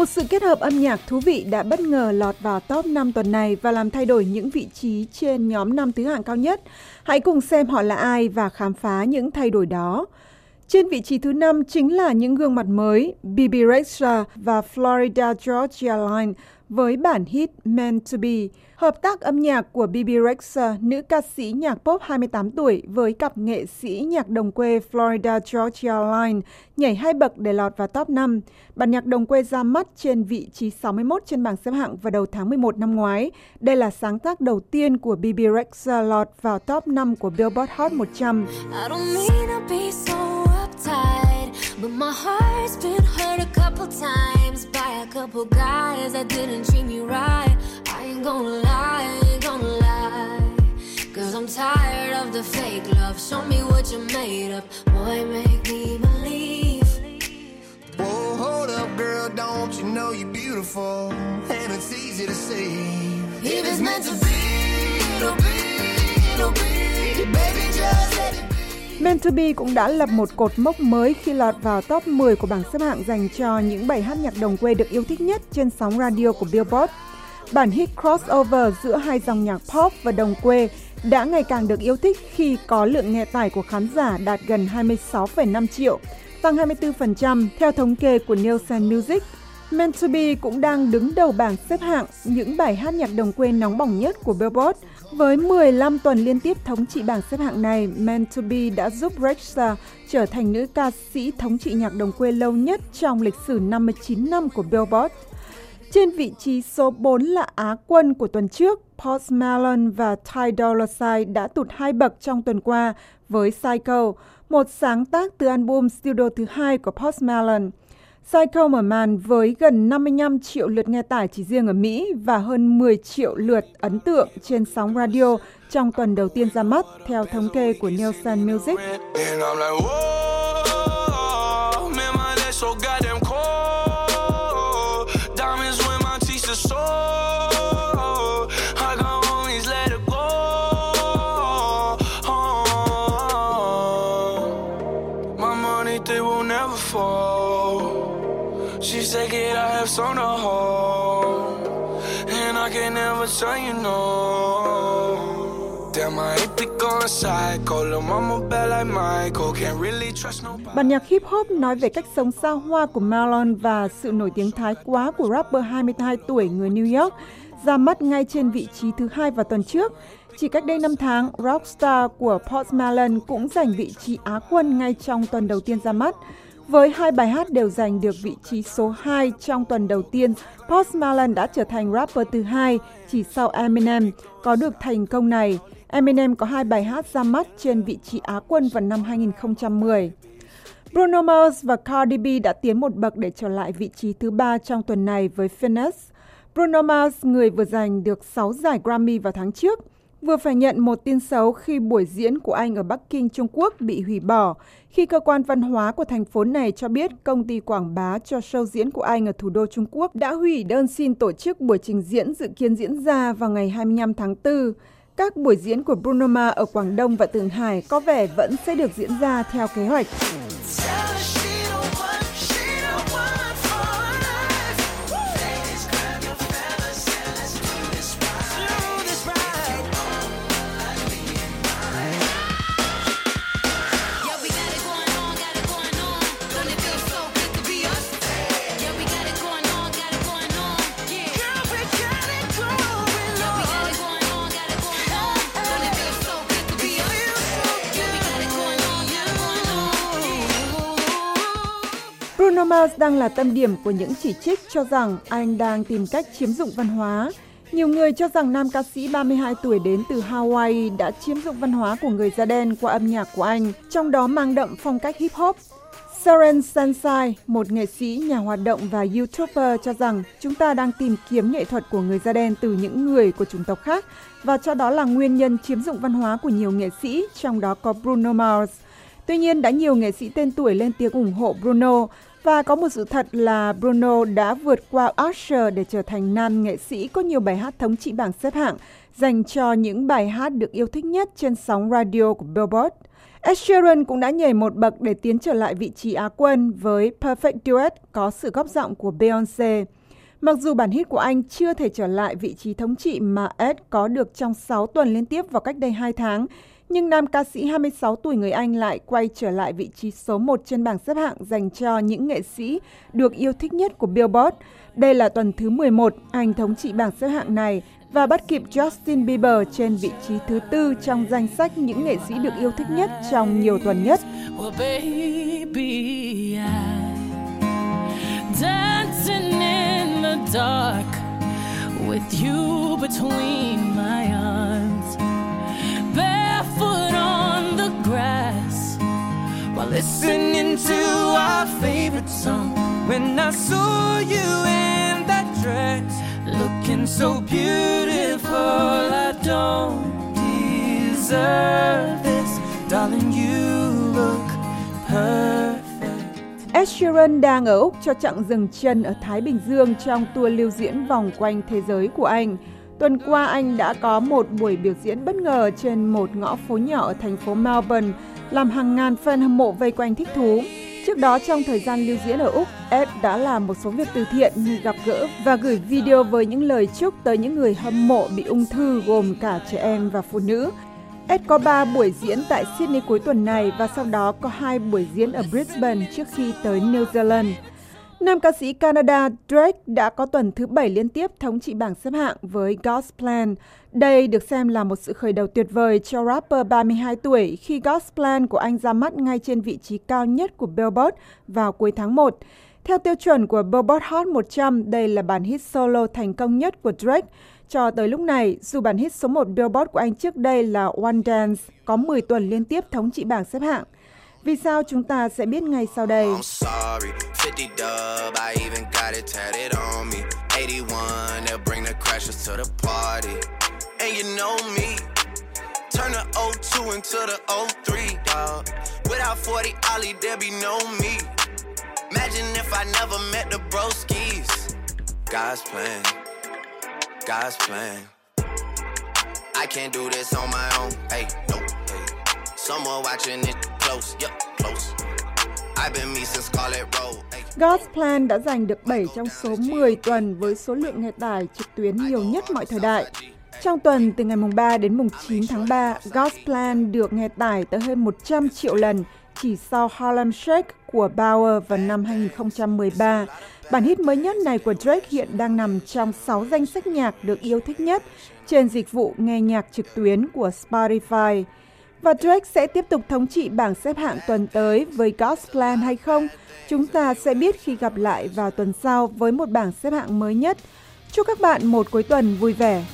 Một sự kết hợp âm nhạc thú vị đã bất ngờ lọt vào top 5 tuần này và làm thay đổi những vị trí trên nhóm năm thứ hạng cao nhất. Hãy cùng xem họ là ai và khám phá những thay đổi đó. Trên vị trí thứ năm chính là những gương mặt mới, Bibi Rexha và Florida Georgia Line với bản hit Meant to Be. Hợp tác âm nhạc của Bibi Rexha, nữ ca sĩ nhạc pop 28 tuổi với cặp nghệ sĩ nhạc đồng quê Florida Georgia Line nhảy hai bậc để lọt vào top 5. Bản nhạc đồng quê ra mắt trên vị trí 61 trên bảng xếp hạng vào đầu tháng 11 năm ngoái. Đây là sáng tác đầu tiên của Bibi Rexha lọt vào top 5 của Billboard Hot 100. But my heart's been hurt a couple times couple guys that didn't treat me right. I ain't gonna lie, ain't gonna lie. Cause I'm tired of the fake love. Show me what you're made of. Boy, make me believe. Whoa, hold up, girl, don't you know you're beautiful? And it's easy to see. If it's meant to be, it'll be, it'll be. Baby, to Be cũng đã lập một cột mốc mới khi lọt vào top 10 của bảng xếp hạng dành cho những bài hát nhạc đồng quê được yêu thích nhất trên sóng radio của Billboard. Bản hit crossover giữa hai dòng nhạc pop và đồng quê đã ngày càng được yêu thích khi có lượng nghe tải của khán giả đạt gần 26,5 triệu, tăng 24% theo thống kê của Nielsen Music. Meant to Be cũng đang đứng đầu bảng xếp hạng những bài hát nhạc đồng quê nóng bỏng nhất của Billboard với 15 tuần liên tiếp thống trị bảng xếp hạng này, Meant to Be đã giúp Rexha trở thành nữ ca sĩ thống trị nhạc đồng quê lâu nhất trong lịch sử 59 năm của Billboard. Trên vị trí số 4 là Á quân của tuần trước, Post Malone và Ty Dolla Sign đã tụt hai bậc trong tuần qua với Psycho, một sáng tác từ album studio thứ hai của Post Malone. Psycho mở màn với gần 55 triệu lượt nghe tải chỉ riêng ở Mỹ và hơn 10 triệu lượt ấn tượng trên sóng radio trong tuần đầu tiên ra mắt, theo thống kê của Nielsen Music. On the hold, and I can never tell you no. Damn, I hate to go psycho. Lil' mama bad like Michael. Can't really trust nobody. Bản nhạc hip hop nói về cách sống xa hoa của Marlon và sự nổi tiếng thái quá của rapper 22 tuổi người New York ra mắt ngay trên vị trí thứ hai vào tuần trước. Chỉ cách đây 5 tháng, Rockstar của Post Malone cũng giành vị trí Á quân ngay trong tuần đầu tiên ra mắt. Với hai bài hát đều giành được vị trí số 2 trong tuần đầu tiên, Post Malone đã trở thành rapper thứ hai chỉ sau Eminem có được thành công này. Eminem có hai bài hát ra mắt trên vị trí Á quân vào năm 2010. Bruno Mars và Cardi B đã tiến một bậc để trở lại vị trí thứ ba trong tuần này với Finesse. Bruno Mars, người vừa giành được 6 giải Grammy vào tháng trước, vừa phải nhận một tin xấu khi buổi diễn của anh ở Bắc Kinh, Trung Quốc bị hủy bỏ, khi cơ quan văn hóa của thành phố này cho biết công ty quảng bá cho show diễn của anh ở thủ đô Trung Quốc đã hủy đơn xin tổ chức buổi trình diễn dự kiến diễn ra vào ngày 25 tháng 4. Các buổi diễn của Bruno Mars ở Quảng Đông và Thượng Hải có vẻ vẫn sẽ được diễn ra theo kế hoạch. Bruno Mars đang là tâm điểm của những chỉ trích cho rằng anh đang tìm cách chiếm dụng văn hóa. Nhiều người cho rằng nam ca sĩ 32 tuổi đến từ Hawaii đã chiếm dụng văn hóa của người da đen qua âm nhạc của anh, trong đó mang đậm phong cách hip hop. Soren Sansai, một nghệ sĩ, nhà hoạt động và YouTuber cho rằng chúng ta đang tìm kiếm nghệ thuật của người da đen từ những người của chủng tộc khác và cho đó là nguyên nhân chiếm dụng văn hóa của nhiều nghệ sĩ, trong đó có Bruno Mars. Tuy nhiên, đã nhiều nghệ sĩ tên tuổi lên tiếng ủng hộ Bruno và có một sự thật là Bruno đã vượt qua Usher để trở thành nam nghệ sĩ có nhiều bài hát thống trị bảng xếp hạng dành cho những bài hát được yêu thích nhất trên sóng radio của Billboard. Ed Sheeran cũng đã nhảy một bậc để tiến trở lại vị trí Á quân với Perfect Duet có sự góp giọng của Beyoncé. Mặc dù bản hit của anh chưa thể trở lại vị trí thống trị mà Ed có được trong 6 tuần liên tiếp vào cách đây 2 tháng, nhưng nam ca sĩ 26 tuổi người Anh lại quay trở lại vị trí số 1 trên bảng xếp hạng dành cho những nghệ sĩ được yêu thích nhất của Billboard. Đây là tuần thứ 11 anh thống trị bảng xếp hạng này và bắt kịp Justin Bieber trên vị trí thứ tư trong danh sách những nghệ sĩ được yêu thích nhất trong nhiều tuần nhất. Well, baby, dark with you between my arms, listening to our favorite song. When I saw you in that dress, looking so beautiful, I don't deserve this, darling. You look perfect. Ed Sheeran đang ở Úc cho chặng dừng chân ở Thái Bình Dương trong tour lưu diễn vòng quanh thế giới của anh. Tuần qua anh đã có một buổi biểu diễn bất ngờ trên một ngõ phố nhỏ ở thành phố Melbourne, làm hàng ngàn fan hâm mộ vây quanh thích thú. Trước đó trong thời gian lưu diễn ở Úc, Ed đã làm một số việc từ thiện như gặp gỡ và gửi video với những lời chúc tới những người hâm mộ bị ung thư gồm cả trẻ em và phụ nữ. Ed có 3 buổi diễn tại Sydney cuối tuần này và sau đó có hai buổi diễn ở Brisbane trước khi tới New Zealand. Nam ca sĩ Canada Drake đã có tuần thứ bảy liên tiếp thống trị bảng xếp hạng với God's Plan. Đây được xem là một sự khởi đầu tuyệt vời cho rapper 32 tuổi khi God's Plan của anh ra mắt ngay trên vị trí cao nhất của Billboard vào cuối tháng 1. Theo tiêu chuẩn của Billboard Hot 100, đây là bản hit solo thành công nhất của Drake. Cho tới lúc này, dù bản hit số 1 Billboard của anh trước đây là One Dance có 10 tuần liên tiếp thống trị bảng xếp hạng. Vì sao chúng ta sẽ biết ngay sau đây. Turn the 02 into the 03, dog. Without 40 Ollie, there be no me. Imagine if I never met the broskies. God's plan. God's plan. I can't do this on my own. Hey, no, hey. Someone watching it close, yep, close. I've been me since Scarlet Road. God's Plan đã giành được 7 trong số 10 tuần với số lượng nghe tải trực tuyến nhiều nhất mọi thời đại. Trong tuần từ ngày mùng 3 đến mùng 9 tháng 3, God's Plan được nghe tải tới hơn 100 triệu lần chỉ sau Harlem Shake của Bauer vào năm 2013. Bản hit mới nhất này của Drake hiện đang nằm trong 6 danh sách nhạc được yêu thích nhất trên dịch vụ nghe nhạc trực tuyến của Spotify. Và Drake sẽ tiếp tục thống trị bảng xếp hạng tuần tới với God's Plan hay không? Chúng ta sẽ biết khi gặp lại vào tuần sau với một bảng xếp hạng mới nhất. Chúc các bạn một cuối tuần vui vẻ.